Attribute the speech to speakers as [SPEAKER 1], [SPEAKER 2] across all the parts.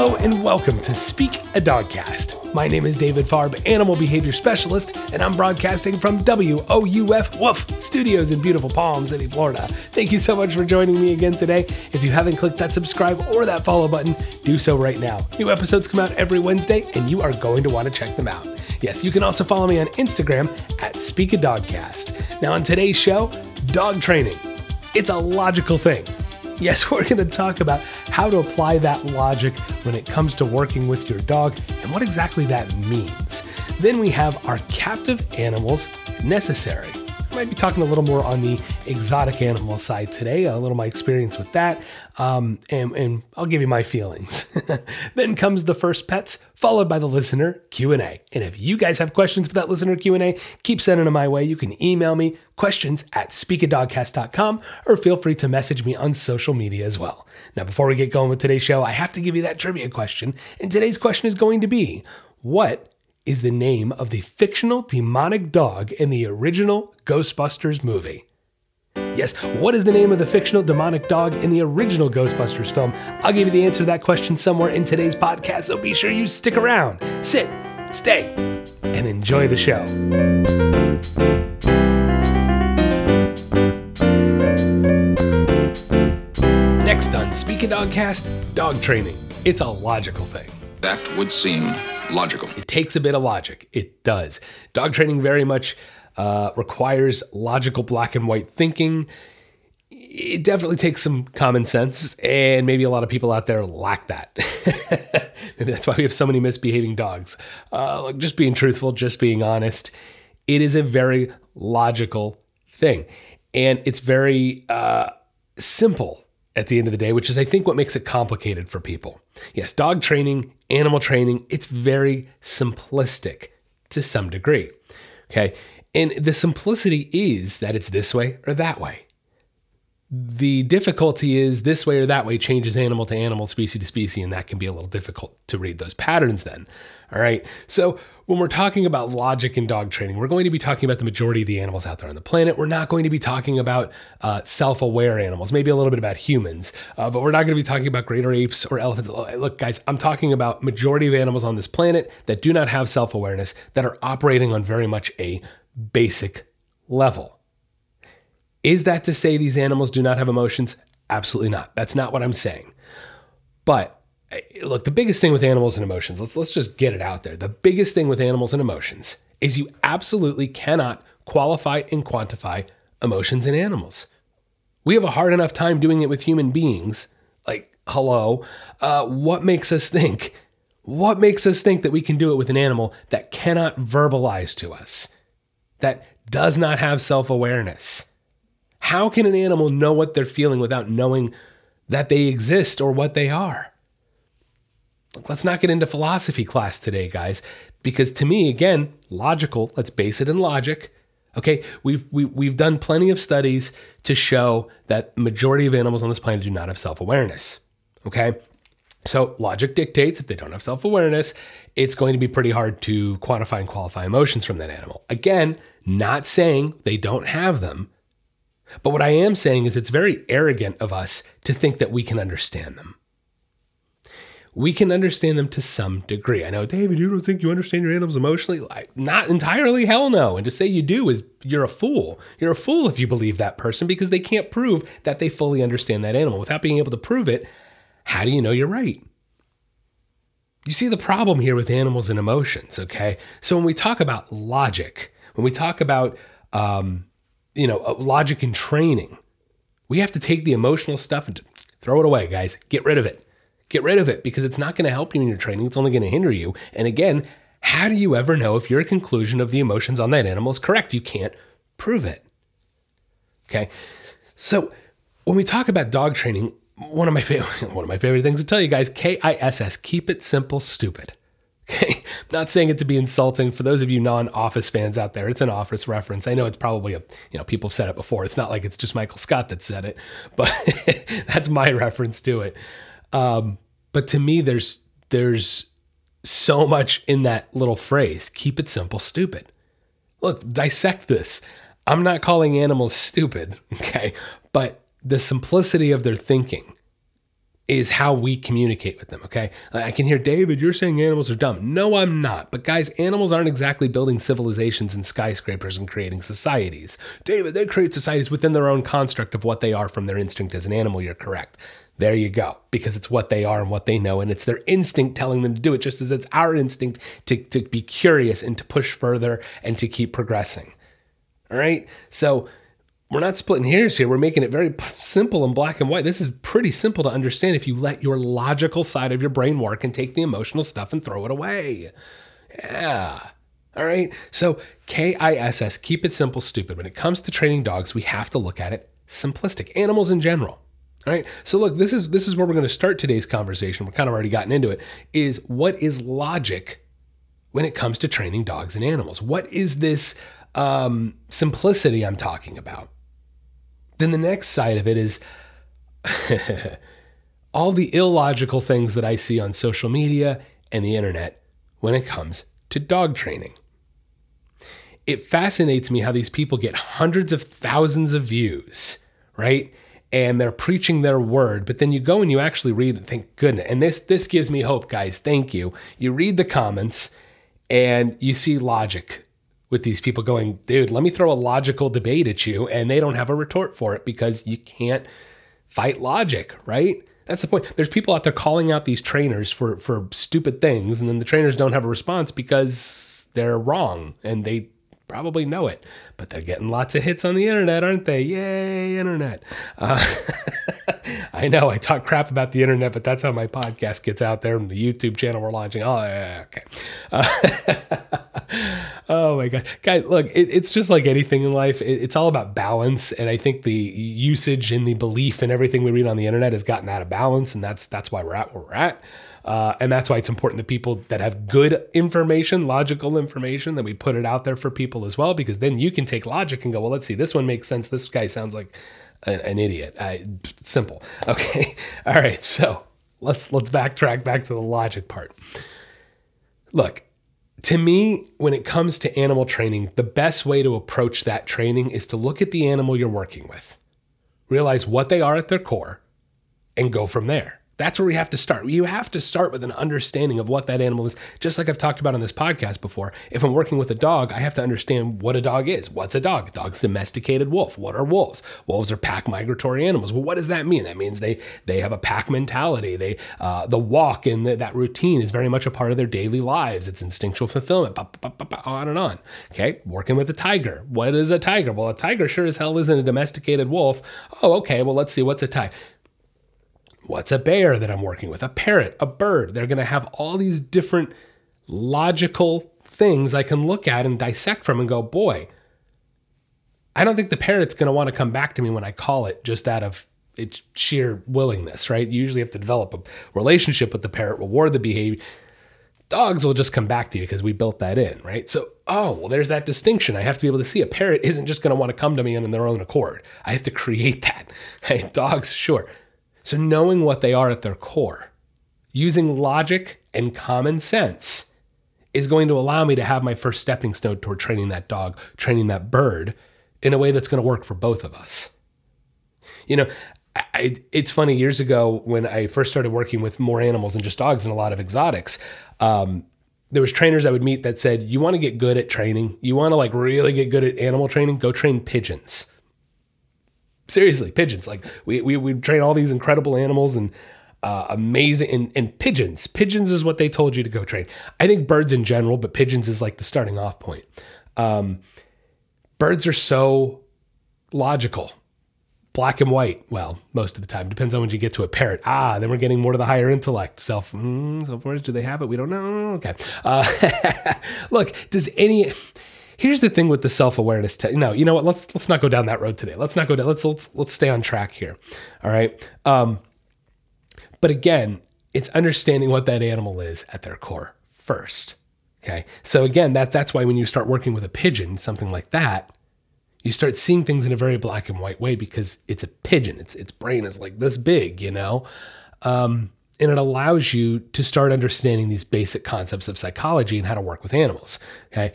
[SPEAKER 1] Hello and welcome to Speak a Dogcast. My name is David Farb, Animal Behavior Specialist, and I'm broadcasting from WOUF Woof Studios in beautiful Palm City, Florida. Thank you so much for joining me again today. If you haven't clicked that subscribe or that follow button, do so right now. New episodes come out every Wednesday, and you are going to want to check them out. Yes, you can also follow me on Instagram at Speak a Dogcast. Now, on today's show, dog training. It's a logical thing. Yes, we're going to talk about how to apply that logic when it comes to working with your dog and what exactly that means. Then we have our captive animals necessary. Might be talking a little more on the exotic animal side today, a little my experience with that, um, and, and I'll give you my feelings. then comes the first pets, followed by the listener Q&A. And if you guys have questions for that listener Q&A, keep sending them my way. You can email me questions at speakadogcast.com or feel free to message me on social media as well. Now, before we get going with today's show, I have to give you that trivia question. And today's question is going to be, what is the name of the fictional demonic dog in the original Ghostbusters movie. Yes, what is the name of the fictional demonic dog in the original Ghostbusters film? I'll give you the answer to that question somewhere in today's podcast, so be sure you stick around, sit, stay, and enjoy the show. Next on Speak a Dogcast, dog training. It's a logical thing.
[SPEAKER 2] That would seem logical.
[SPEAKER 1] It takes a bit of logic. It does. Dog training very much uh, requires logical black and white thinking. It definitely takes some common sense, and maybe a lot of people out there lack that. maybe that's why we have so many misbehaving dogs. Uh, just being truthful, just being honest. It is a very logical thing, and it's very uh, simple at the end of the day, which is, I think, what makes it complicated for people. Yes, dog training, animal training, it's very simplistic to some degree. Okay. And the simplicity is that it's this way or that way. The difficulty is this way or that way changes animal to animal, species to species, and that can be a little difficult to read those patterns then. All right. So, when we're talking about logic in dog training, we're going to be talking about the majority of the animals out there on the planet. We're not going to be talking about uh, self aware animals, maybe a little bit about humans, uh, but we're not going to be talking about greater apes or elephants. Look, guys, I'm talking about majority of animals on this planet that do not have self awareness, that are operating on very much a basic level. Is that to say these animals do not have emotions? Absolutely not. That's not what I'm saying. But look, the biggest thing with animals and emotions, let's let's just get it out there. The biggest thing with animals and emotions is you absolutely cannot qualify and quantify emotions in animals. We have a hard enough time doing it with human beings. Like, hello, uh, what makes us think? What makes us think that we can do it with an animal that cannot verbalize to us, that does not have self awareness? How can an animal know what they're feeling without knowing that they exist or what they are? Let's not get into philosophy class today, guys, because to me, again, logical, let's base it in logic. Okay, we've we, have we have done plenty of studies to show that majority of animals on this planet do not have self-awareness. Okay, so logic dictates if they don't have self-awareness, it's going to be pretty hard to quantify and qualify emotions from that animal. Again, not saying they don't have them, but what I am saying is it's very arrogant of us to think that we can understand them. We can understand them to some degree. I know, David, you don't think you understand your animals emotionally? Not entirely, hell no. And to say you do is you're a fool. You're a fool if you believe that person because they can't prove that they fully understand that animal. Without being able to prove it, how do you know you're right? You see the problem here with animals and emotions, okay? So when we talk about logic, when we talk about um, you know, uh, logic and training. We have to take the emotional stuff and throw it away, guys. Get rid of it. Get rid of it because it's not going to help you in your training. It's only going to hinder you. And again, how do you ever know if your conclusion of the emotions on that animal is correct? You can't prove it. Okay. So when we talk about dog training, one of my favorite one of my favorite things to tell you guys, KISS, keep it simple, stupid. Okay, not saying it to be insulting for those of you non-Office fans out there. It's an Office reference. I know it's probably a you know people have said it before. It's not like it's just Michael Scott that said it, but that's my reference to it. Um, but to me, there's there's so much in that little phrase. Keep it simple, stupid. Look, dissect this. I'm not calling animals stupid, okay, but the simplicity of their thinking is how we communicate with them. Okay. I can hear, David, you're saying animals are dumb. No, I'm not. But guys, animals aren't exactly building civilizations and skyscrapers and creating societies. David, they create societies within their own construct of what they are from their instinct as an animal. You're correct. There you go. Because it's what they are and what they know. And it's their instinct telling them to do it, just as it's our instinct to, to be curious and to push further and to keep progressing. All right. So, we're not splitting hairs here. We're making it very simple and black and white. This is pretty simple to understand if you let your logical side of your brain work and take the emotional stuff and throw it away. Yeah. All right. So, KISS, keep it simple, stupid. When it comes to training dogs, we have to look at it simplistic. Animals in general. All right. So look, this is this is where we're going to start today's conversation. We're kind of already gotten into it. Is what is logic when it comes to training dogs and animals? What is this um, simplicity I'm talking about? Then the next side of it is all the illogical things that I see on social media and the internet when it comes to dog training. It fascinates me how these people get hundreds of thousands of views, right? And they're preaching their word, but then you go and you actually read and thank goodness. And this this gives me hope, guys. Thank you. You read the comments and you see logic with these people going, dude, let me throw a logical debate at you. And they don't have a retort for it because you can't fight logic, right? That's the point. There's people out there calling out these trainers for, for stupid things, and then the trainers don't have a response because they're wrong and they probably know it, but they're getting lots of hits on the internet, aren't they? Yay, internet. Uh, I know I talk crap about the internet, but that's how my podcast gets out there and the YouTube channel we're launching. Oh, yeah, okay. Uh, oh my God. Guys, look, it, it's just like anything in life. It, it's all about balance. And I think the usage and the belief in everything we read on the internet has gotten out of balance. And that's, that's why we're at where we're at. Uh, and that's why it's important that people that have good information, logical information, that we put it out there for people as well, because then you can take logic and go, well, let's see, this one makes sense. This guy sounds like an, an idiot. I, simple. Okay. All right. So let's let's backtrack back to the logic part. Look, to me, when it comes to animal training, the best way to approach that training is to look at the animal you're working with, realize what they are at their core, and go from there. That's where we have to start. You have to start with an understanding of what that animal is. Just like I've talked about on this podcast before. If I'm working with a dog, I have to understand what a dog is. What's a dog? Dog's domesticated wolf. What are wolves? Wolves are pack migratory animals. Well, what does that mean? That means they they have a pack mentality. They uh, the walk and the, that routine is very much a part of their daily lives. It's instinctual fulfillment. on and on. Okay, working with a tiger. What is a tiger? Well, a tiger sure as hell isn't a domesticated wolf. Oh, okay. Well, let's see. What's a tiger? What's a bear that I'm working with? A parrot, a bird. They're going to have all these different logical things I can look at and dissect from and go, boy, I don't think the parrot's going to want to come back to me when I call it just out of its sheer willingness, right? You usually have to develop a relationship with the parrot, reward the behavior. Dogs will just come back to you because we built that in, right? So, oh, well, there's that distinction. I have to be able to see a parrot isn't just going to want to come to me in their own accord. I have to create that. Hey, dogs, sure. So, knowing what they are at their core, using logic and common sense is going to allow me to have my first stepping stone toward training that dog, training that bird in a way that's going to work for both of us. You know, I, it's funny, years ago when I first started working with more animals than just dogs and a lot of exotics, um, there was trainers I would meet that said, you want to get good at training, you want to like really get good at animal training, go train pigeons seriously, pigeons. Like we we we train all these incredible animals and uh, amazing and, and pigeons. Pigeons is what they told you to go train. I think birds in general, but pigeons is like the starting off point. Um, birds are so logical, black and white. Well, most of the time depends on when you get to a parrot. Ah, then we're getting more to the higher intellect. Self, mm, self. Do they have it? We don't know. Okay. Uh, look, does any Here's the thing with the self awareness. Te- no, you know what? Let's let's not go down that road today. Let's not go down. Let's let's let's stay on track here. All right. Um, but again, it's understanding what that animal is at their core first. Okay. So again, that that's why when you start working with a pigeon, something like that, you start seeing things in a very black and white way because it's a pigeon. Its its brain is like this big, you know. Um, and it allows you to start understanding these basic concepts of psychology and how to work with animals. Okay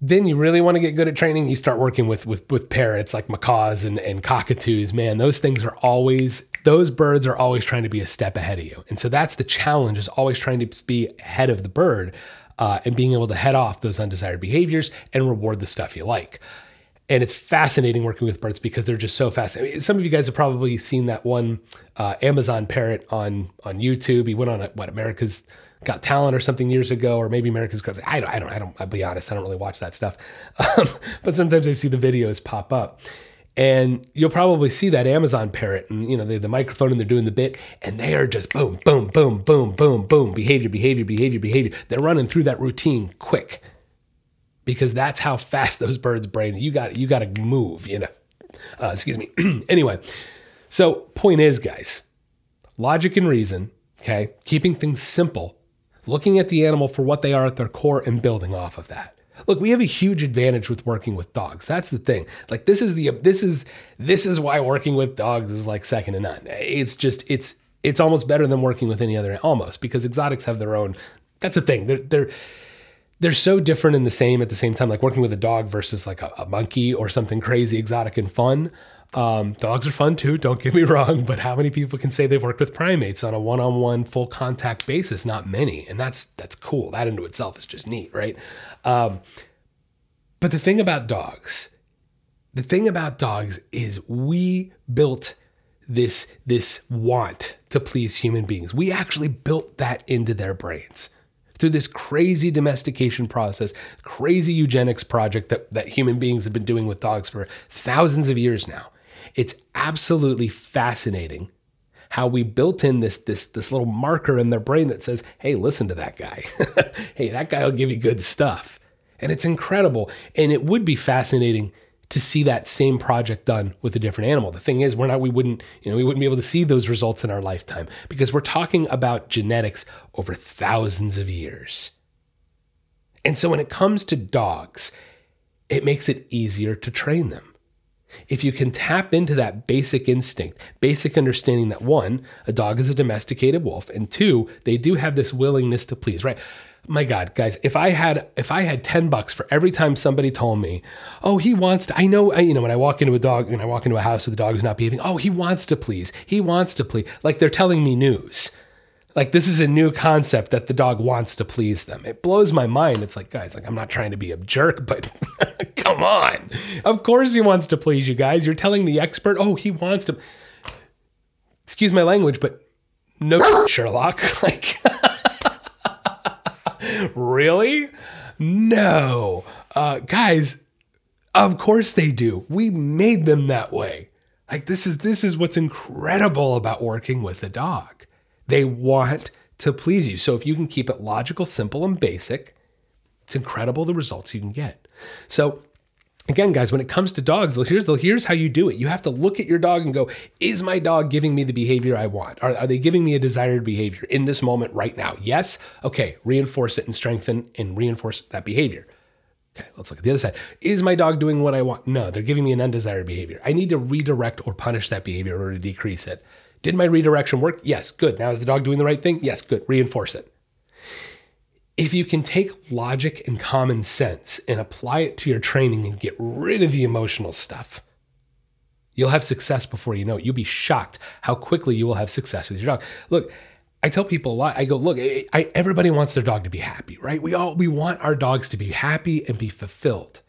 [SPEAKER 1] then you really want to get good at training, you start working with with with parrots like macaws and, and cockatoos. Man, those things are always those birds are always trying to be a step ahead of you. And so that's the challenge is always trying to be ahead of the bird uh, and being able to head off those undesired behaviors and reward the stuff you like. And it's fascinating working with birds because they're just so fast. I mean, some of you guys have probably seen that one uh, Amazon parrot on on YouTube. He went on a, what America's Got Talent or something years ago, or maybe America's Got. I don't. I don't. I don't. I'll be honest. I don't really watch that stuff, um, but sometimes I see the videos pop up, and you'll probably see that Amazon parrot, and you know the, the microphone, and they're doing the bit, and they are just boom, boom, boom, boom, boom, boom, behavior, behavior, behavior, behavior. They're running through that routine quick, because that's how fast those birds' brains. You got you got to move. You know. Uh, excuse me. anyway, so point is, guys, logic and reason. Okay, keeping things simple looking at the animal for what they are at their core and building off of that. Look, we have a huge advantage with working with dogs. That's the thing. Like this is the this is this is why working with dogs is like second to none. It's just it's it's almost better than working with any other almost because exotics have their own. That's the thing. They're they're they're so different and the same at the same time. Like working with a dog versus like a, a monkey or something crazy, exotic, and fun. Um, dogs are fun too, don't get me wrong, but how many people can say they've worked with primates on a one-on-one full contact basis? Not many, and that's that's cool. That into itself is just neat, right? Um, but the thing about dogs, the thing about dogs is we built this this want to please human beings. We actually built that into their brains through this crazy domestication process, crazy eugenics project that, that human beings have been doing with dogs for thousands of years now. It's absolutely fascinating how we built in this this this little marker in their brain that says, "Hey, listen to that guy. hey, that guy will give you good stuff." And it's incredible. And it would be fascinating to see that same project done with a different animal. The thing is, we're not we wouldn't, you know, we wouldn't be able to see those results in our lifetime because we're talking about genetics over thousands of years. And so when it comes to dogs, it makes it easier to train them. If you can tap into that basic instinct, basic understanding that one, a dog is a domesticated wolf, and two, they do have this willingness to please, right? My God, guys, if I had if I had 10 bucks for every time somebody told me, oh, he wants to, I know, I, you know, when I walk into a dog, when I walk into a house with a dog who's not behaving, oh, he wants to please, he wants to please, like they're telling me news. Like this is a new concept that the dog wants to please them. It blows my mind. It's like, guys, like I'm not trying to be a jerk, but come on. Of course he wants to please you guys. You're telling the expert, oh, he wants to. Excuse my language, but no, Sherlock. Like, really? No, uh, guys. Of course they do. We made them that way. Like this is this is what's incredible about working with a dog. They want to please you. So if you can keep it logical, simple, and basic, it's incredible the results you can get. So again, guys, when it comes to dogs, here's the here's how you do it. You have to look at your dog and go, is my dog giving me the behavior I want? Are, are they giving me a desired behavior in this moment right now? Yes. Okay, reinforce it and strengthen and reinforce that behavior. Okay, let's look at the other side. Is my dog doing what I want? No, they're giving me an undesired behavior. I need to redirect or punish that behavior order to decrease it. Did my redirection work? Yes, good. Now is the dog doing the right thing? Yes, good. Reinforce it. If you can take logic and common sense and apply it to your training and get rid of the emotional stuff, you'll have success before you know it. You'll be shocked how quickly you will have success with your dog. Look, I tell people a lot. I go, look, I, everybody wants their dog to be happy, right? We all we want our dogs to be happy and be fulfilled.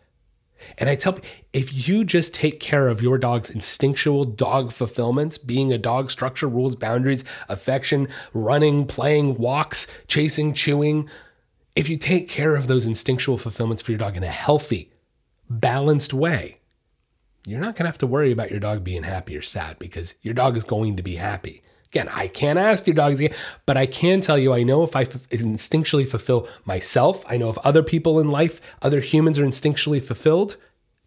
[SPEAKER 1] And I tell if you just take care of your dog's instinctual dog fulfillments, being a dog, structure, rules, boundaries, affection, running, playing, walks, chasing, chewing, if you take care of those instinctual fulfillments for your dog in a healthy, balanced way, you're not going to have to worry about your dog being happy or sad because your dog is going to be happy. Again, I can't ask your dogs again, but I can tell you I know if I f- instinctually fulfill myself, I know if other people in life, other humans are instinctually fulfilled,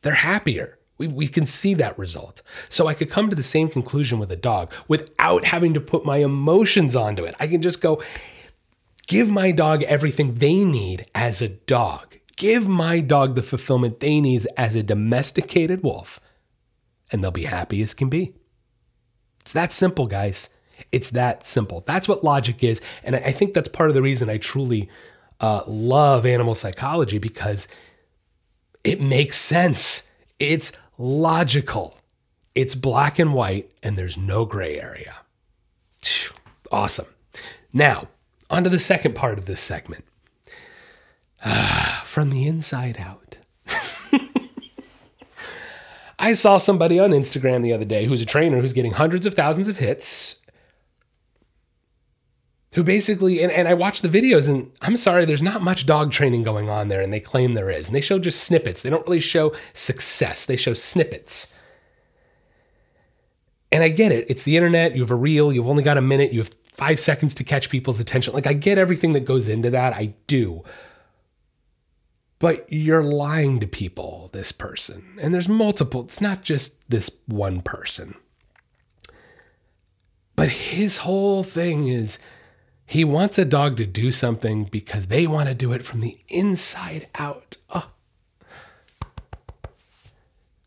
[SPEAKER 1] they're happier. We, we can see that result. So I could come to the same conclusion with a dog without having to put my emotions onto it. I can just go, give my dog everything they need as a dog. Give my dog the fulfillment they need as a domesticated wolf, and they'll be happy as can be. It's that simple, guys. It's that simple. That's what logic is. And I think that's part of the reason I truly uh, love animal psychology because It makes sense. It's logical. It's black and white, and there's no gray area. Awesome. Now, on to the second part of this segment. From the inside out. I saw somebody on Instagram the other day who's a trainer who's getting hundreds of thousands of hits. Who basically, and, and I watched the videos, and I'm sorry, there's not much dog training going on there, and they claim there is. And they show just snippets. They don't really show success, they show snippets. And I get it. It's the internet. You have a reel. You've only got a minute. You have five seconds to catch people's attention. Like, I get everything that goes into that. I do. But you're lying to people, this person. And there's multiple, it's not just this one person. But his whole thing is he wants a dog to do something because they want to do it from the inside out. Oh.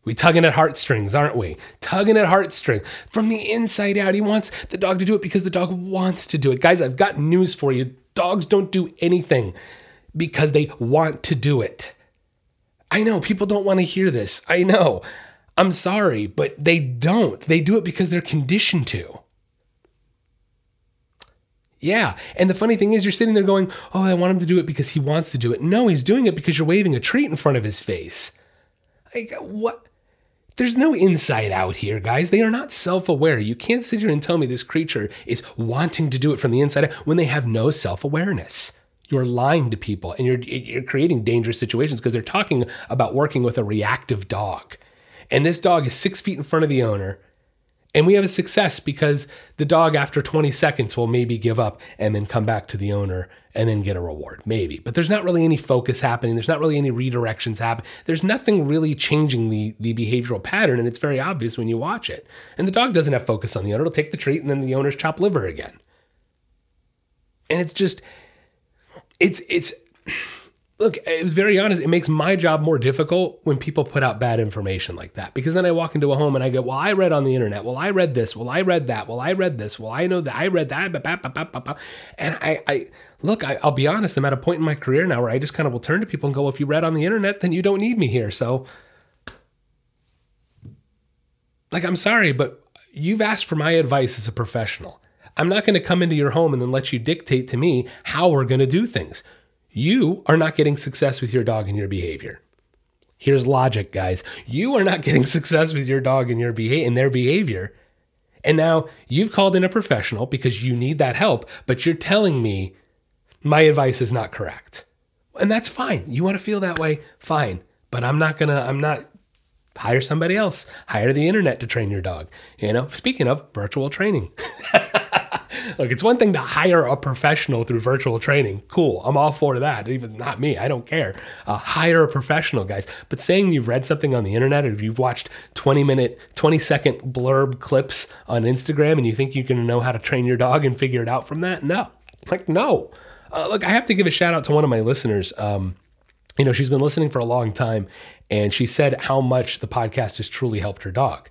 [SPEAKER 1] We tugging at heartstrings, aren't we? Tugging at heartstrings from the inside out. He wants the dog to do it because the dog wants to do it. Guys, I've got news for you. Dogs don't do anything because they want to do it. I know people don't want to hear this. I know. I'm sorry, but they don't. They do it because they're conditioned to. Yeah. And the funny thing is, you're sitting there going, Oh, I want him to do it because he wants to do it. No, he's doing it because you're waving a treat in front of his face. Like, what? There's no inside out here, guys. They are not self aware. You can't sit here and tell me this creature is wanting to do it from the inside out when they have no self awareness. You're lying to people and you're, you're creating dangerous situations because they're talking about working with a reactive dog. And this dog is six feet in front of the owner and we have a success because the dog, after 20 seconds, will maybe give up and then come back to the owner and then get a reward. Maybe. But there's not really any focus happening. There's not really any redirections happening. There's nothing really changing the, the behavioral pattern. And it's very obvious when you watch it. And the dog doesn't have focus on the owner. It'll take the treat and then the owner's chop liver again. And it's just, it's, it's, look, it was very honest. It makes my job more difficult when people put out bad information like that. Because then I walk into a home and I go, well, I read on the internet. Well, I read this. Well, I read that. Well, I read this. Well, I know that I read that. And I, I look, I, will be honest. I'm at a point in my career now where I just kind of will turn to people and go, well, if you read on the internet, then you don't need me here. So, like, I'm sorry, but you've asked for my advice as a professional. I'm not going to come into your home and then let you dictate to me how we're going to do things you are not getting success with your dog and your behavior. Here's logic, guys. You are not getting success with your dog and your behavior and their behavior. And now you've called in a professional because you need that help, but you're telling me my advice is not correct. And that's fine. You want to feel that way? Fine. But I'm not going to I'm not hire somebody else. Hire the internet to train your dog. You know, speaking of virtual training. Look, it's one thing to hire a professional through virtual training. Cool. I'm all for that. Even not me. I don't care. Uh, hire a professional, guys. But saying you've read something on the internet or if you've watched 20 minute, 20 second blurb clips on Instagram and you think you can know how to train your dog and figure it out from that, no. Like, no. Uh, look, I have to give a shout out to one of my listeners. Um, you know, she's been listening for a long time and she said how much the podcast has truly helped her dog.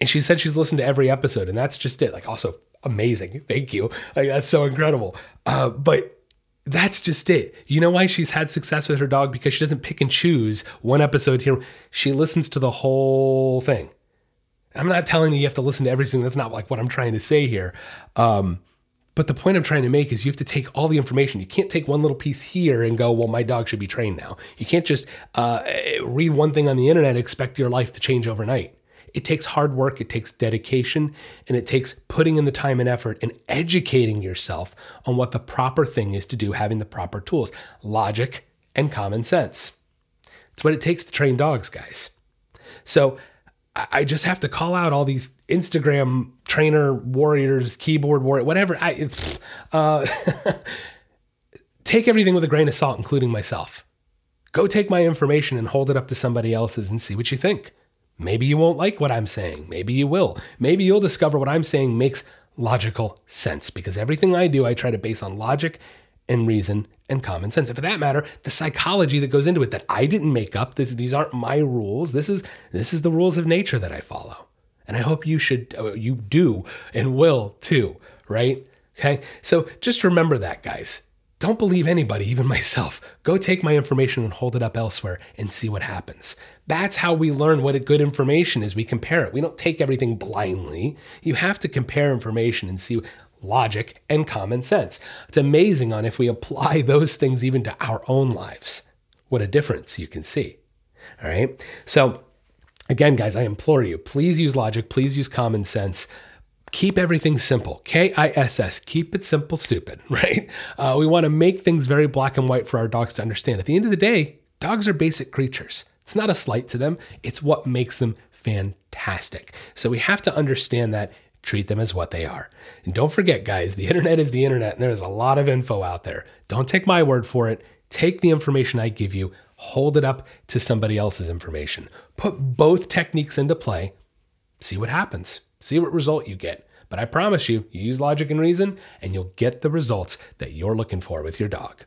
[SPEAKER 1] And she said she's listened to every episode, and that's just it. Like, also, amazing. Thank you. Like, that's so incredible. Uh, but that's just it. You know why she's had success with her dog? Because she doesn't pick and choose one episode here. She listens to the whole thing. I'm not telling you you have to listen to everything. That's not like what I'm trying to say here. Um, but the point I'm trying to make is you have to take all the information. You can't take one little piece here and go, well, my dog should be trained now. You can't just uh, read one thing on the internet expect your life to change overnight. It takes hard work, it takes dedication, and it takes putting in the time and effort and educating yourself on what the proper thing is to do, having the proper tools, logic, and common sense. It's what it takes to train dogs, guys. So I just have to call out all these Instagram trainer warriors, keyboard warrior, whatever. I uh, take everything with a grain of salt, including myself. Go take my information and hold it up to somebody else's and see what you think. Maybe you won't like what I'm saying. Maybe you will. Maybe you'll discover what I'm saying makes logical sense because everything I do, I try to base on logic and reason and common sense. And for that matter, the psychology that goes into it that I didn't make up. This, these aren't my rules. This is this is the rules of nature that I follow. And I hope you should uh, you do and will too, right? Okay? So just remember that, guys. Don't believe anybody, even myself. Go take my information and hold it up elsewhere and see what happens. That's how we learn what a good information is. We compare it. We don't take everything blindly. You have to compare information and see logic and common sense. It's amazing on if we apply those things even to our own lives. What a difference you can see. All right. So, again, guys, I implore you, please use logic, please use common sense keep everything simple. K I S S, keep it simple, stupid, right? Uh, we want to make things very black and white for our dogs to understand. At the end of the day, dogs are basic creatures. It's not a slight to them, it's what makes them fantastic. So we have to understand that, treat them as what they are. And don't forget, guys, the internet is the internet, and there's a lot of info out there. Don't take my word for it. Take the information I give you, hold it up to somebody else's information. Put both techniques into play, see what happens. See what result you get. But I promise you, you use logic and reason, and you'll get the results that you're looking for with your dog.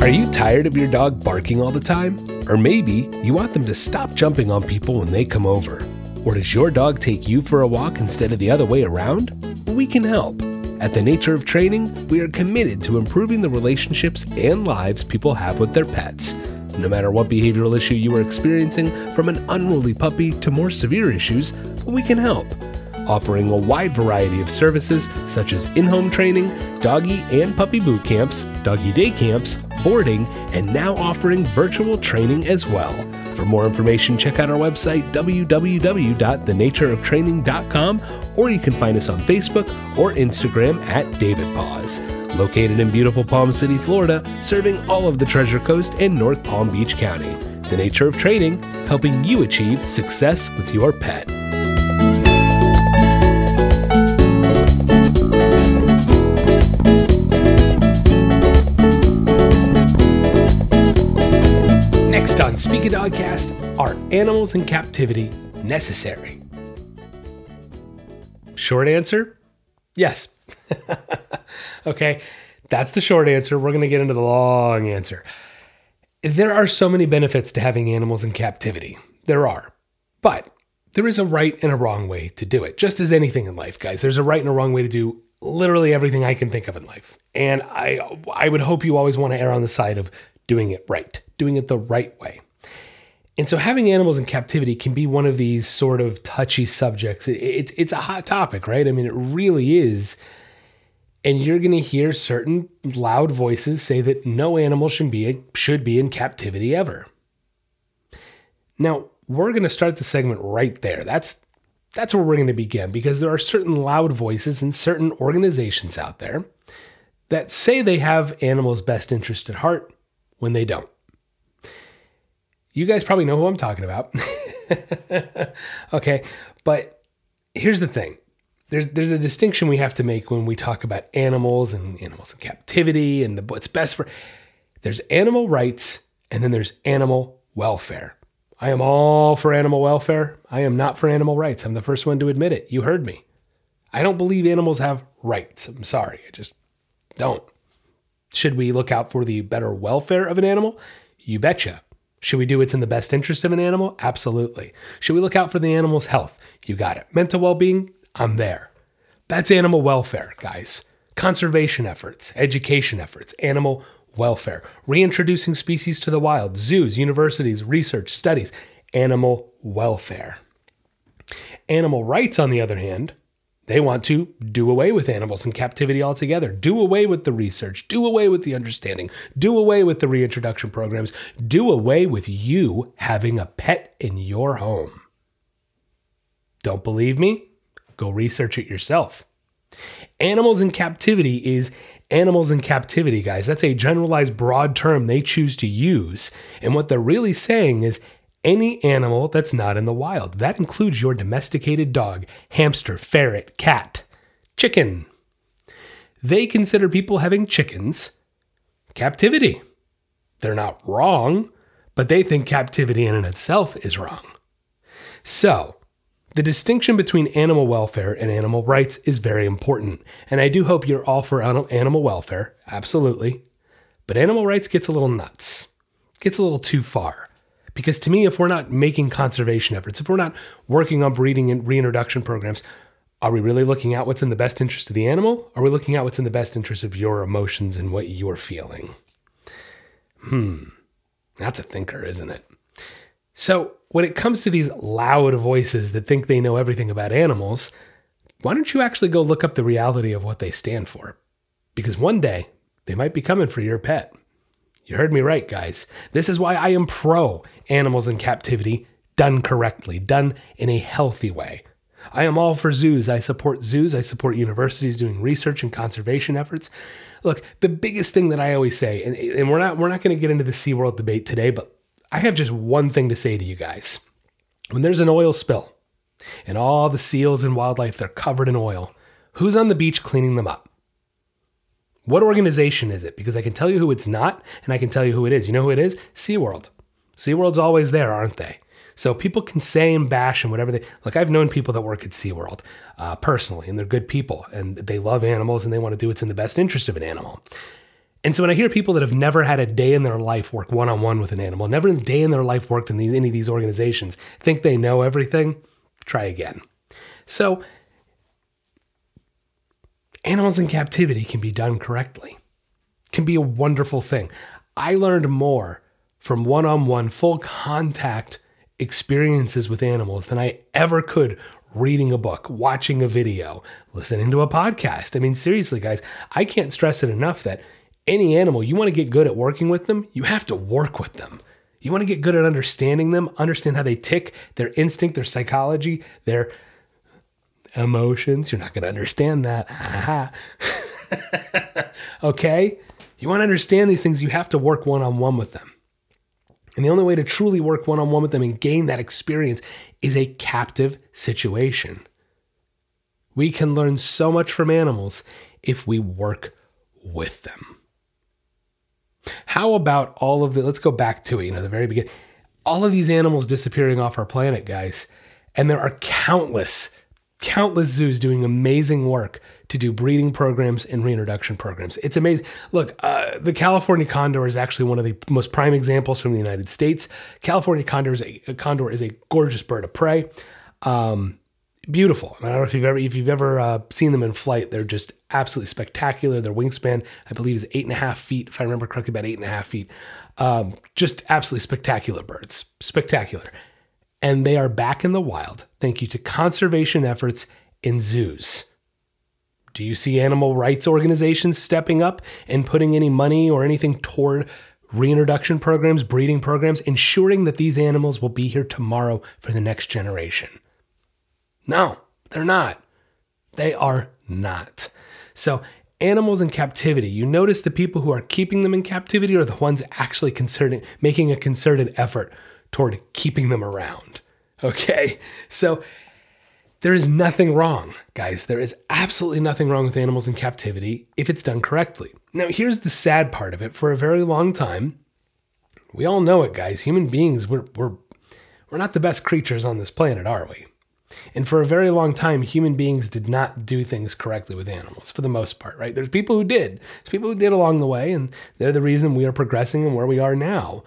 [SPEAKER 1] Are you tired of your dog barking all the time? Or maybe you want them to stop jumping on people when they come over? Or does your dog take you for a walk instead of the other way around? We can help. At The Nature of Training, we are committed to improving the relationships and lives people have with their pets. No matter what behavioral issue you are experiencing, from an unruly puppy to more severe issues, we can help. Offering a wide variety of services such as in home training, doggy and puppy boot camps, doggy day camps, boarding, and now offering virtual training as well. For more information, check out our website, www.thenatureoftraining.com, or you can find us on Facebook or Instagram at David Paws. Located in beautiful Palm City, Florida, serving all of the Treasure Coast and North Palm Beach County. The Nature of Training, helping you achieve success with your pet. Speak a Dogcast, are animals in captivity necessary? Short answer yes. okay, that's the short answer. We're going to get into the long answer. There are so many benefits to having animals in captivity. There are. But there is a right and a wrong way to do it, just as anything in life, guys. There's a right and a wrong way to do literally everything I can think of in life. And I I would hope you always want to err on the side of doing it right, doing it the right way. And so having animals in captivity can be one of these sort of touchy subjects. It's it's a hot topic, right? I mean, it really is. And you're going to hear certain loud voices say that no animal should be should be in captivity ever. Now, we're going to start the segment right there. That's that's where we're going to begin because there are certain loud voices in certain organizations out there that say they have animals' best interest at heart when they don't. You guys probably know who I'm talking about. okay, but here's the thing. There's there's a distinction we have to make when we talk about animals and animals in captivity and the, what's best for there's animal rights and then there's animal welfare. I am all for animal welfare. I am not for animal rights. I'm the first one to admit it. You heard me. I don't believe animals have rights. I'm sorry. I just don't. Should we look out for the better welfare of an animal? You betcha. Should we do what's in the best interest of an animal? Absolutely. Should we look out for the animal's health? You got it. Mental well being? I'm there. That's animal welfare, guys. Conservation efforts, education efforts, animal welfare, reintroducing species to the wild, zoos, universities, research, studies, animal welfare. Animal rights, on the other hand, they want to do away with animals in captivity altogether, do away with the research, do away with the understanding, do away with the reintroduction programs, do away with you having a pet in your home. Don't believe me? Go research it yourself. Animals in captivity is animals in captivity, guys. That's a generalized broad term they choose to use. And what they're really saying is any animal that's not in the wild. That includes your domesticated dog, hamster, ferret, cat, chicken. They consider people having chickens captivity. They're not wrong, but they think captivity in and itself is wrong. So, the distinction between animal welfare and animal rights is very important, and I do hope you're all for animal welfare, absolutely. But animal rights gets a little nuts, gets a little too far Because to me, if we're not making conservation efforts, if we're not working on breeding and reintroduction programs, are we really looking at what's in the best interest of the animal? Are we looking at what's in the best interest of your emotions and what you're feeling? Hmm, that's a thinker, isn't it? So, when it comes to these loud voices that think they know everything about animals, why don't you actually go look up the reality of what they stand for? Because one day they might be coming for your pet. You heard me right, guys. This is why I am pro animals in captivity done correctly, done in a healthy way. I am all for zoos. I support zoos. I support universities doing research and conservation efforts. Look, the biggest thing that I always say, and, and we're not we're not going to get into the SeaWorld debate today, but I have just one thing to say to you guys. When there's an oil spill and all the seals and wildlife they're covered in oil, who's on the beach cleaning them up? What organization is it? Because I can tell you who it's not, and I can tell you who it is. You know who it is? SeaWorld. SeaWorld's always there, aren't they? So people can say and bash and whatever they like. I've known people that work at SeaWorld uh, personally, and they're good people, and they love animals, and they want to do what's in the best interest of an animal. And so when I hear people that have never had a day in their life work one on one with an animal, never a day in their life worked in these, any of these organizations, think they know everything, try again. So animals in captivity can be done correctly, can be a wonderful thing. I learned more from one on one, full contact experiences with animals than I ever could reading a book, watching a video, listening to a podcast. I mean, seriously, guys, I can't stress it enough that any animal, you want to get good at working with them, you have to work with them. You want to get good at understanding them, understand how they tick, their instinct, their psychology, their emotions. You're not going to understand that. okay? You want to understand these things, you have to work one on one with them. And the only way to truly work one on one with them and gain that experience is a captive situation. We can learn so much from animals if we work with them. How about all of the, let's go back to it, you know, the very beginning. All of these animals disappearing off our planet, guys. And there are countless countless zoos doing amazing work to do breeding programs and reintroduction programs. It's amazing. Look, uh, the California condor is actually one of the most prime examples from the United States. California condor is a, a condor is a gorgeous bird of prey. Um, beautiful. I don't know if you've ever if you've ever uh, seen them in flight. They're just absolutely spectacular. Their wingspan, I believe, is eight and a half feet. If I remember correctly, about eight and a half feet. Um, just absolutely spectacular birds. Spectacular and they are back in the wild thank you to conservation efforts in zoos. Do you see animal rights organizations stepping up and putting any money or anything toward reintroduction programs, breeding programs, ensuring that these animals will be here tomorrow for the next generation? No, they're not. They are not. So, animals in captivity, you notice the people who are keeping them in captivity are the ones actually concerted, making a concerted effort toward keeping them around. Okay? So there is nothing wrong, guys. There is absolutely nothing wrong with animals in captivity if it's done correctly. Now, here's the sad part of it. For a very long time, we all know it, guys. Human beings, we're, we're, we're not the best creatures on this planet, are we? And for a very long time, human beings did not do things correctly with animals for the most part, right? There's people who did. There's people who did along the way, and they're the reason we are progressing and where we are now.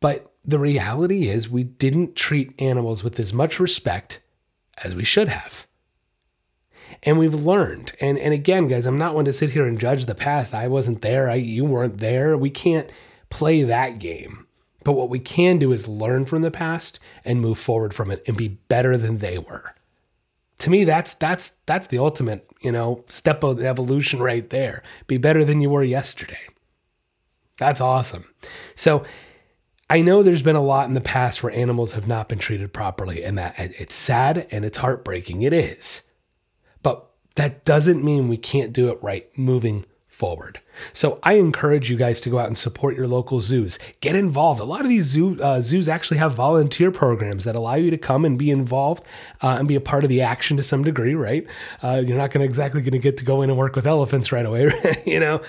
[SPEAKER 1] But the reality is we didn't treat animals with as much respect as we should have. And we've learned. And and again, guys, I'm not one to sit here and judge the past. I wasn't there. I you weren't there. We can't play that game. But what we can do is learn from the past and move forward from it and be better than they were. To me, that's that's that's the ultimate, you know, step of evolution right there. Be better than you were yesterday. That's awesome. So I know there's been a lot in the past where animals have not been treated properly, and that it's sad and it's heartbreaking. It is. But that doesn't mean we can't do it right moving forward. So I encourage you guys to go out and support your local zoos. Get involved. A lot of these zoo, uh, zoos actually have volunteer programs that allow you to come and be involved uh, and be a part of the action to some degree, right? Uh, you're not going exactly going to get to go in and work with elephants right away, you know.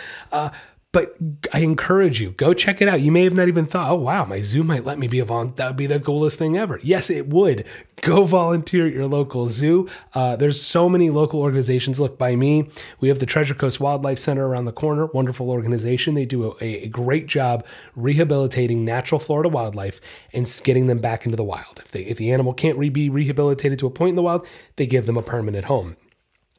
[SPEAKER 1] But I encourage you, go check it out. You may have not even thought, oh, wow, my zoo might let me be a volunteer. That would be the coolest thing ever. Yes, it would. Go volunteer at your local zoo. Uh, there's so many local organizations. Look, by me, we have the Treasure Coast Wildlife Center around the corner. Wonderful organization. They do a, a great job rehabilitating natural Florida wildlife and getting them back into the wild. If, they, if the animal can't re- be rehabilitated to a point in the wild, they give them a permanent home.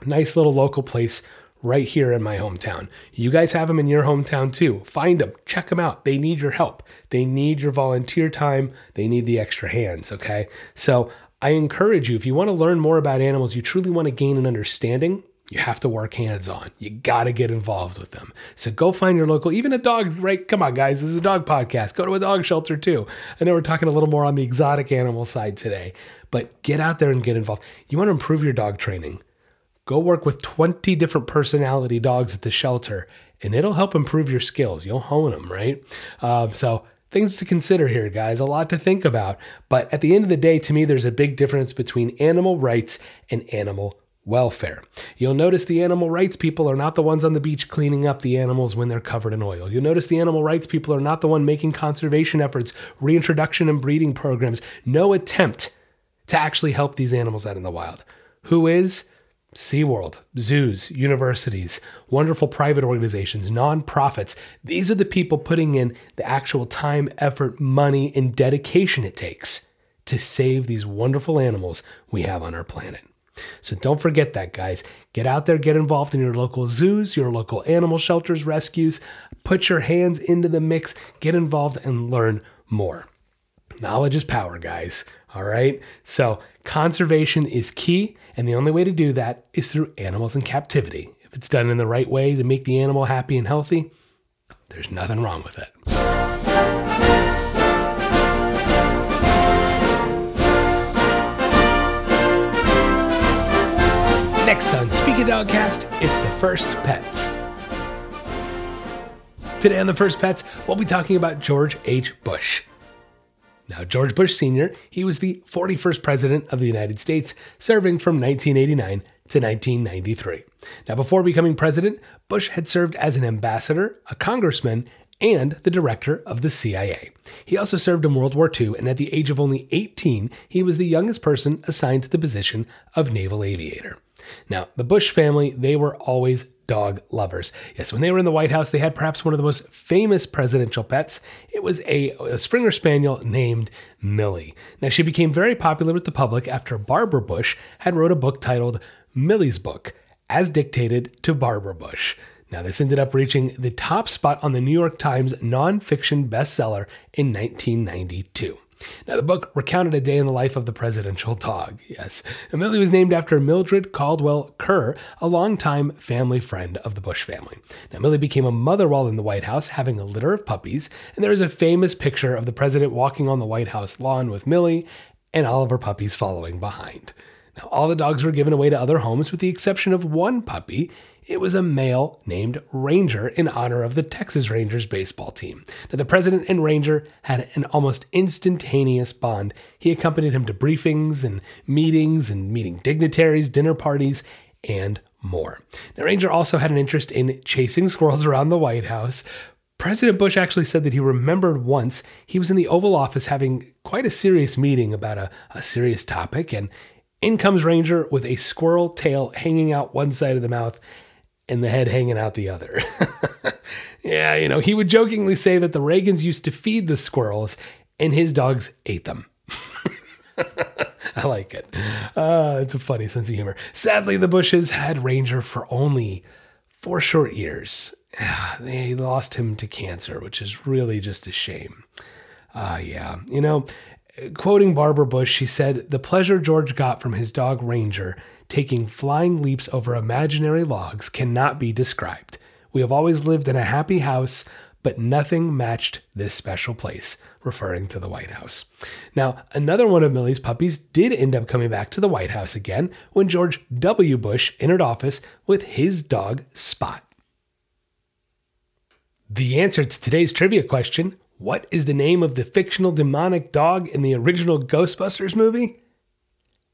[SPEAKER 1] Nice little local place right here in my hometown. You guys have them in your hometown too. Find them, check them out. They need your help. They need your volunteer time. They need the extra hands, okay? So I encourage you, if you want to learn more about animals, you truly want to gain an understanding, you have to work hands on. You got to get involved with them. So go find your local, even a dog, right? Come on, guys, this is a dog podcast. Go to a dog shelter too. I know we're talking a little more on the exotic animal side today, but get out there and get involved. You want to improve your dog training Go work with 20 different personality dogs at the shelter, and it'll help improve your skills. You'll hone them, right? Uh, so, things to consider here, guys, a lot to think about. But at the end of the day, to me, there's a big difference between animal rights and animal welfare. You'll notice the animal rights people are not the ones on the beach cleaning up the animals when they're covered in oil. You'll notice the animal rights people are not the one making conservation efforts, reintroduction and breeding programs. No attempt to actually help these animals out in the wild. Who is? SeaWorld, zoos, universities, wonderful private organizations, nonprofits. These are the people putting in the actual time, effort, money, and dedication it takes to save these wonderful animals we have on our planet. So don't forget that, guys. Get out there, get involved in your local zoos, your local animal shelters, rescues. Put your hands into the mix, get involved, and learn more. Knowledge is power, guys. All right. So conservation is key. And the only way to do that is through animals in captivity. If it's done in the right way to make the animal happy and healthy, there's nothing wrong with it. Next on Speak a Dogcast, it's the first pets. Today on the first pets, we'll be talking about George H. Bush. Now, George Bush Sr., he was the 41st President of the United States, serving from 1989 to 1993. Now, before becoming president, Bush had served as an ambassador, a congressman, and the director of the CIA. He also served in World War II, and at the age of only 18, he was the youngest person assigned to the position of naval aviator. Now, the Bush family, they were always dog lovers. Yes, when they were in the White House, they had perhaps one of the most famous presidential pets. It was a, a, Springer Spaniel named Millie. Now, she became very popular with the public after Barbara Bush had wrote a book titled Millie's Book, as dictated to Barbara Bush. Now, this ended up reaching the top spot on the New York Times nonfiction bestseller in 1992. Now, the book recounted a day in the life of the presidential dog. Yes, Millie was named after Mildred Caldwell Kerr, a longtime family friend of the Bush family. Now, Millie became a mother while in the White House, having a litter of puppies, and there is a famous picture of the president walking on the White House lawn with Millie and all of her puppies following behind. Now, all the dogs were given away to other homes with the exception of one puppy. It was a male named Ranger in honor of the Texas Rangers baseball team. Now, the president and Ranger had an almost instantaneous bond. He accompanied him to briefings and meetings and meeting dignitaries, dinner parties, and more. Now, Ranger also had an interest in chasing squirrels around the White House. President Bush actually said that he remembered once he was in the Oval Office having quite a serious meeting about a, a serious topic, and in comes Ranger with a squirrel tail hanging out one side of the mouth and the head hanging out the other. yeah, you know, he would jokingly say that the Reagans used to feed the squirrels and his dogs ate them. I like it. Uh, it's a funny sense of humor. Sadly, the Bushes had Ranger for only four short years. They lost him to cancer, which is really just a shame. Uh, yeah, you know, Quoting Barbara Bush, she said, The pleasure George got from his dog Ranger taking flying leaps over imaginary logs cannot be described. We have always lived in a happy house, but nothing matched this special place, referring to the White House. Now, another one of Millie's puppies did end up coming back to the White House again when George W. Bush entered office with his dog Spot. The answer to today's trivia question what is the name of the fictional demonic dog in the original Ghostbusters movie?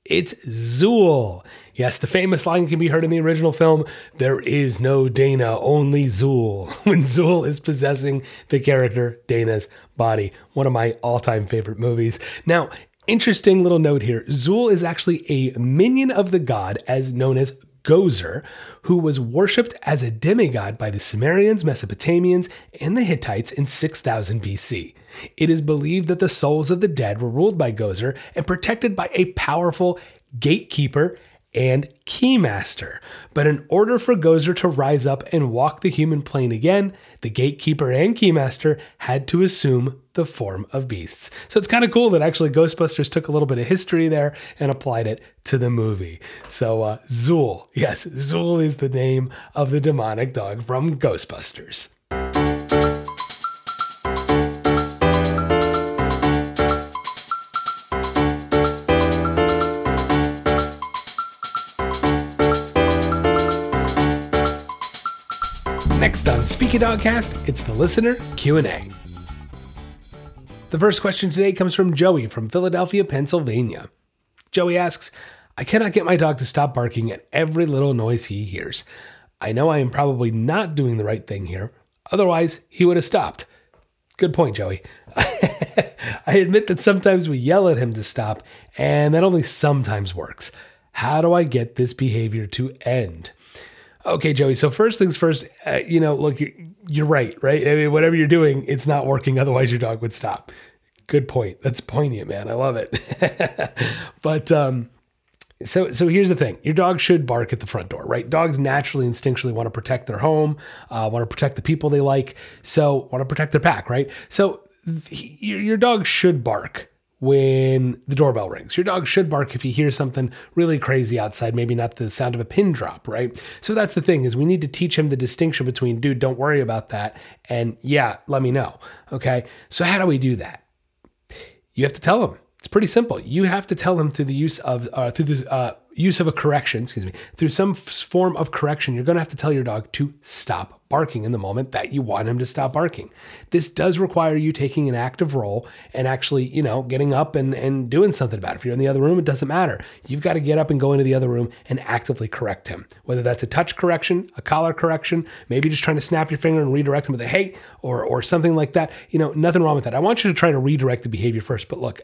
[SPEAKER 1] It's Zuul. Yes, the famous line can be heard in the original film There is no Dana, only Zuul, When Zuul is possessing the character Dana's body. One of my all time favorite movies. Now, interesting little note here Zuul is actually a minion of the god as known as Gozer, who was worshipped as a demigod by the Sumerians, Mesopotamians, and the Hittites in 6000 BC. It is believed that the souls of the dead were ruled by Gozer and protected by a powerful gatekeeper and Keymaster. But in order for Gozer to rise up and walk the human plane again, the Gatekeeper and Keymaster had to assume the form of beasts. So it's kind of cool that actually Ghostbusters took a little bit of history there and applied it to the movie. So uh, Zuul, yes, Zuul is the name of the demonic dog from Ghostbusters. Next on Speaky Dogcast, it's the listener Q&A. The first question today comes from Joey from Philadelphia, Pennsylvania. Joey asks, I cannot get my dog to stop barking at every little noise he hears. I know I am probably not doing the right thing here. Otherwise, he would have stopped. Good point, Joey. I admit that sometimes we yell at him to stop, and that only sometimes works. How do I get this behavior to end? Okay, Joey. So first things first, uh, you know, look, you're, you're right, right? I mean, whatever you're doing, it's not working. Otherwise, your dog would stop. Good point. That's poignant, man. I love it. but um, so so here's the thing: your dog should bark at the front door, right? Dogs naturally, instinctually want to protect their home, uh, want to protect the people they like, so want to protect their pack, right? So your dog should bark when the doorbell rings. Your dog should bark if he hears something really crazy outside, maybe not the sound of a pin drop, right? So that's the thing is we need to teach him the distinction between dude, don't worry about that and yeah, let me know. Okay? So how do we do that? You have to tell him. It's pretty simple. You have to tell him through the use of uh, through the uh, use of a correction, excuse me, through some form of correction. You're going to have to tell your dog to stop barking in the moment that you want him to stop barking. This does require you taking an active role and actually, you know, getting up and and doing something about it. If you're in the other room, it doesn't matter. You've got to get up and go into the other room and actively correct him. Whether that's a touch correction, a collar correction, maybe just trying to snap your finger and redirect him with a hey or or something like that. You know, nothing wrong with that. I want you to try to redirect the behavior first, but look,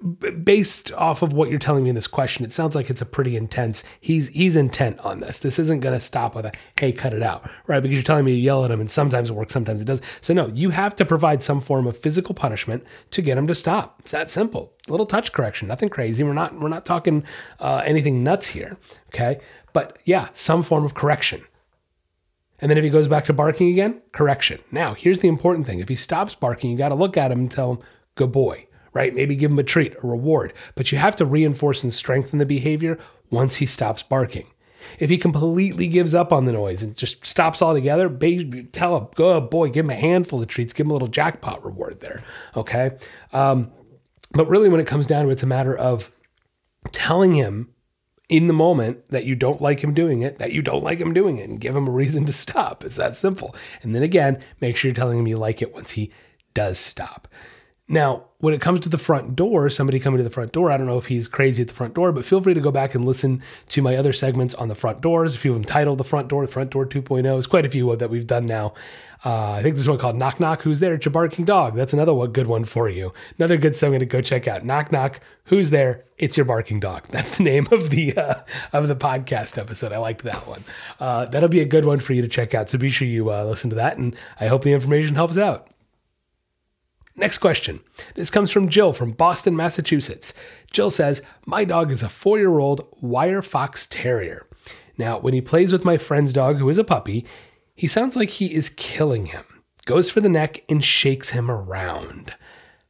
[SPEAKER 1] based off of what you're telling me in this question, it sounds like it's a pretty intense. He's he's intent on this. This isn't going to stop with a hey, cut it out, right? Because you're telling me to yell at him, and sometimes it works, sometimes it does. So no, you have to provide some form of physical punishment to get him to stop. It's that simple. A little touch correction, nothing crazy. We're not we're not talking uh, anything nuts here, okay? But yeah, some form of correction. And then if he goes back to barking again, correction. Now, here's the important thing. If he stops barking, you got to look at him and tell him, good boy right? Maybe give him a treat, a reward, but you have to reinforce and strengthen the behavior once he stops barking. If he completely gives up on the noise and just stops altogether, baby, tell him, go, boy, give him a handful of treats, give him a little jackpot reward there. Okay. Um, but really, when it comes down to it, it's a matter of telling him in the moment that you don't like him doing it, that you don't like him doing it, and give him a reason to stop. It's that simple. And then again, make sure you're telling him you like it once he does stop. Now, when it comes to the front door, somebody coming to the front door, I don't know if he's crazy at the front door, but feel free to go back and listen to my other segments on the front doors. A few of them titled The Front Door, The Front Door 2.0. There's quite a few that we've done now. Uh, I think there's one called Knock Knock, Who's There? It's your barking dog. That's another one, good one for you. Another good segment to go check out. Knock Knock, Who's There? It's your barking dog. That's the name of the uh, of the podcast episode. I liked that one. Uh, that'll be a good one for you to check out. So be sure you uh, listen to that, and I hope the information helps out. Next question. This comes from Jill from Boston, Massachusetts. Jill says, My dog is a four year old wire fox terrier. Now, when he plays with my friend's dog, who is a puppy, he sounds like he is killing him, goes for the neck, and shakes him around.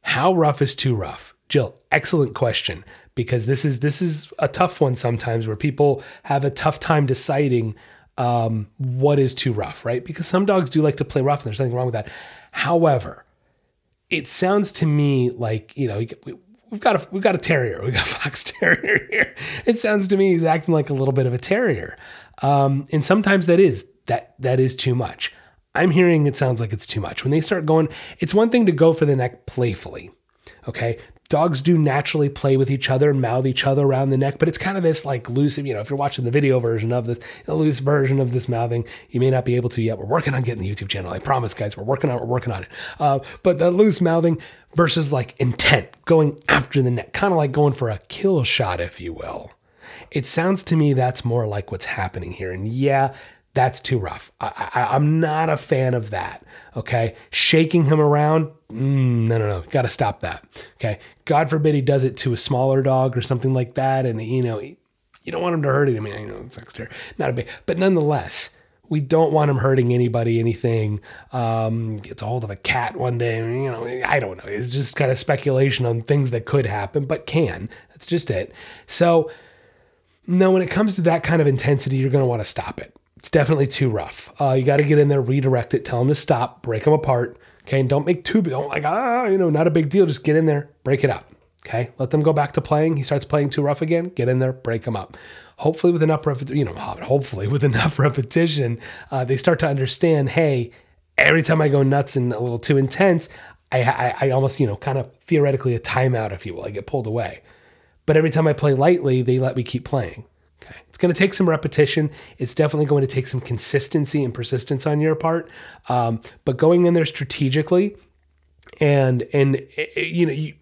[SPEAKER 1] How rough is too rough? Jill, excellent question because this is this is a tough one sometimes where people have a tough time deciding um, what is too rough, right? Because some dogs do like to play rough, and there's nothing wrong with that. However, it sounds to me like you know we've got a we've got a terrier, we've got a fox terrier here. It sounds to me he's acting like a little bit of a terrier, um, and sometimes that is that that is too much. I'm hearing it sounds like it's too much when they start going. It's one thing to go for the neck playfully, okay. Dogs do naturally play with each other and mouth each other around the neck, but it's kind of this like loose, you know, if you're watching the video version of this, a loose version of this mouthing, you may not be able to yet. We're working on getting the YouTube channel. I promise, guys, we're working on it. We're working on it. Uh, but the loose mouthing versus like intent, going after the neck, kind of like going for a kill shot, if you will. It sounds to me that's more like what's happening here. And yeah, that's too rough. I, am not a fan of that. Okay. Shaking him around, mm, no, no, no. Got to stop that. Okay. God forbid he does it to a smaller dog or something like that. And, you know, you don't want him to hurt it. I mean, you know, it's extra, not a big, but nonetheless, we don't want him hurting anybody, anything. Um, gets a hold of a cat one day. You know, I don't know. It's just kind of speculation on things that could happen, but can. That's just it. So, no, when it comes to that kind of intensity, you're going to want to stop it it's definitely too rough. Uh, you got to get in there, redirect it, tell them to stop, break them apart. Okay, and don't make too big. Don't like ah, you know, not a big deal. Just get in there, break it up. Okay, let them go back to playing. He starts playing too rough again. Get in there, break him up. Hopefully, with enough repetition, you know, hopefully with enough repetition, uh, they start to understand. Hey, every time I go nuts and a little too intense, I, I, I almost you know kind of theoretically a timeout, if you will. I get pulled away. But every time I play lightly, they let me keep playing. Going to take some repetition. It's definitely going to take some consistency and persistence on your part. Um, but going in there strategically and and eh, eh, you know you,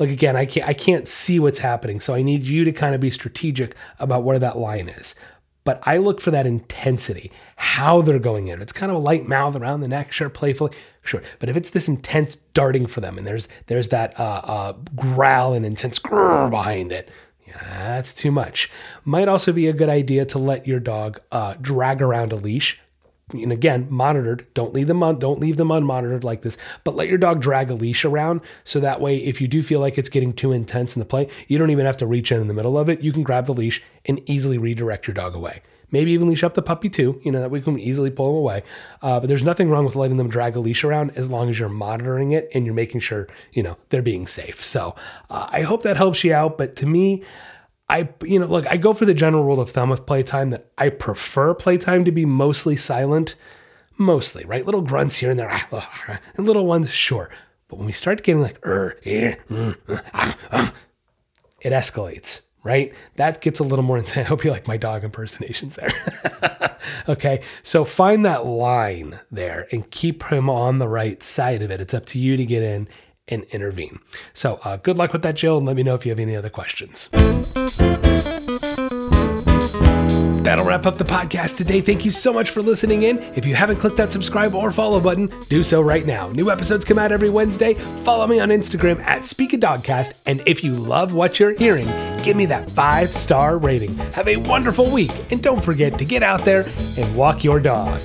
[SPEAKER 1] like again I can't I can't see what's happening so I need you to kind of be strategic about where that line is but I look for that intensity how they're going in it's kind of a light mouth around the neck sure playfully sure but if it's this intense darting for them and there's there's that uh, uh, growl and intense grrr behind it that's too much. Might also be a good idea to let your dog uh, drag around a leash. And again, monitored. Don't leave them on. Don't leave them unmonitored like this. But let your dog drag a leash around, so that way, if you do feel like it's getting too intense in the play, you don't even have to reach in in the middle of it. You can grab the leash and easily redirect your dog away. Maybe even leash up the puppy too, you know, that we can easily pull them away. Uh, but there's nothing wrong with letting them drag a leash around as long as you're monitoring it and you're making sure, you know, they're being safe. So uh, I hope that helps you out. But to me, I, you know, look, I go for the general rule of thumb with playtime that I prefer playtime to be mostly silent. Mostly, right? Little grunts here and there, and little ones, sure. But when we start getting like, er, eh, mm, ah, ah, it escalates right? That gets a little more intense. I hope you like my dog impersonations there. okay, so find that line there and keep him on the right side of it. It's up to you to get in and intervene. So uh, good luck with that, Jill, and let me know if you have any other questions. That'll wrap up the podcast today. Thank you so much for listening in. If you haven't clicked that subscribe or follow button, do so right now. New episodes come out every Wednesday. Follow me on Instagram at Speak a Dogcast. And if you love what you're hearing, give me that five star rating. Have a wonderful week. And don't forget to get out there and walk your dog.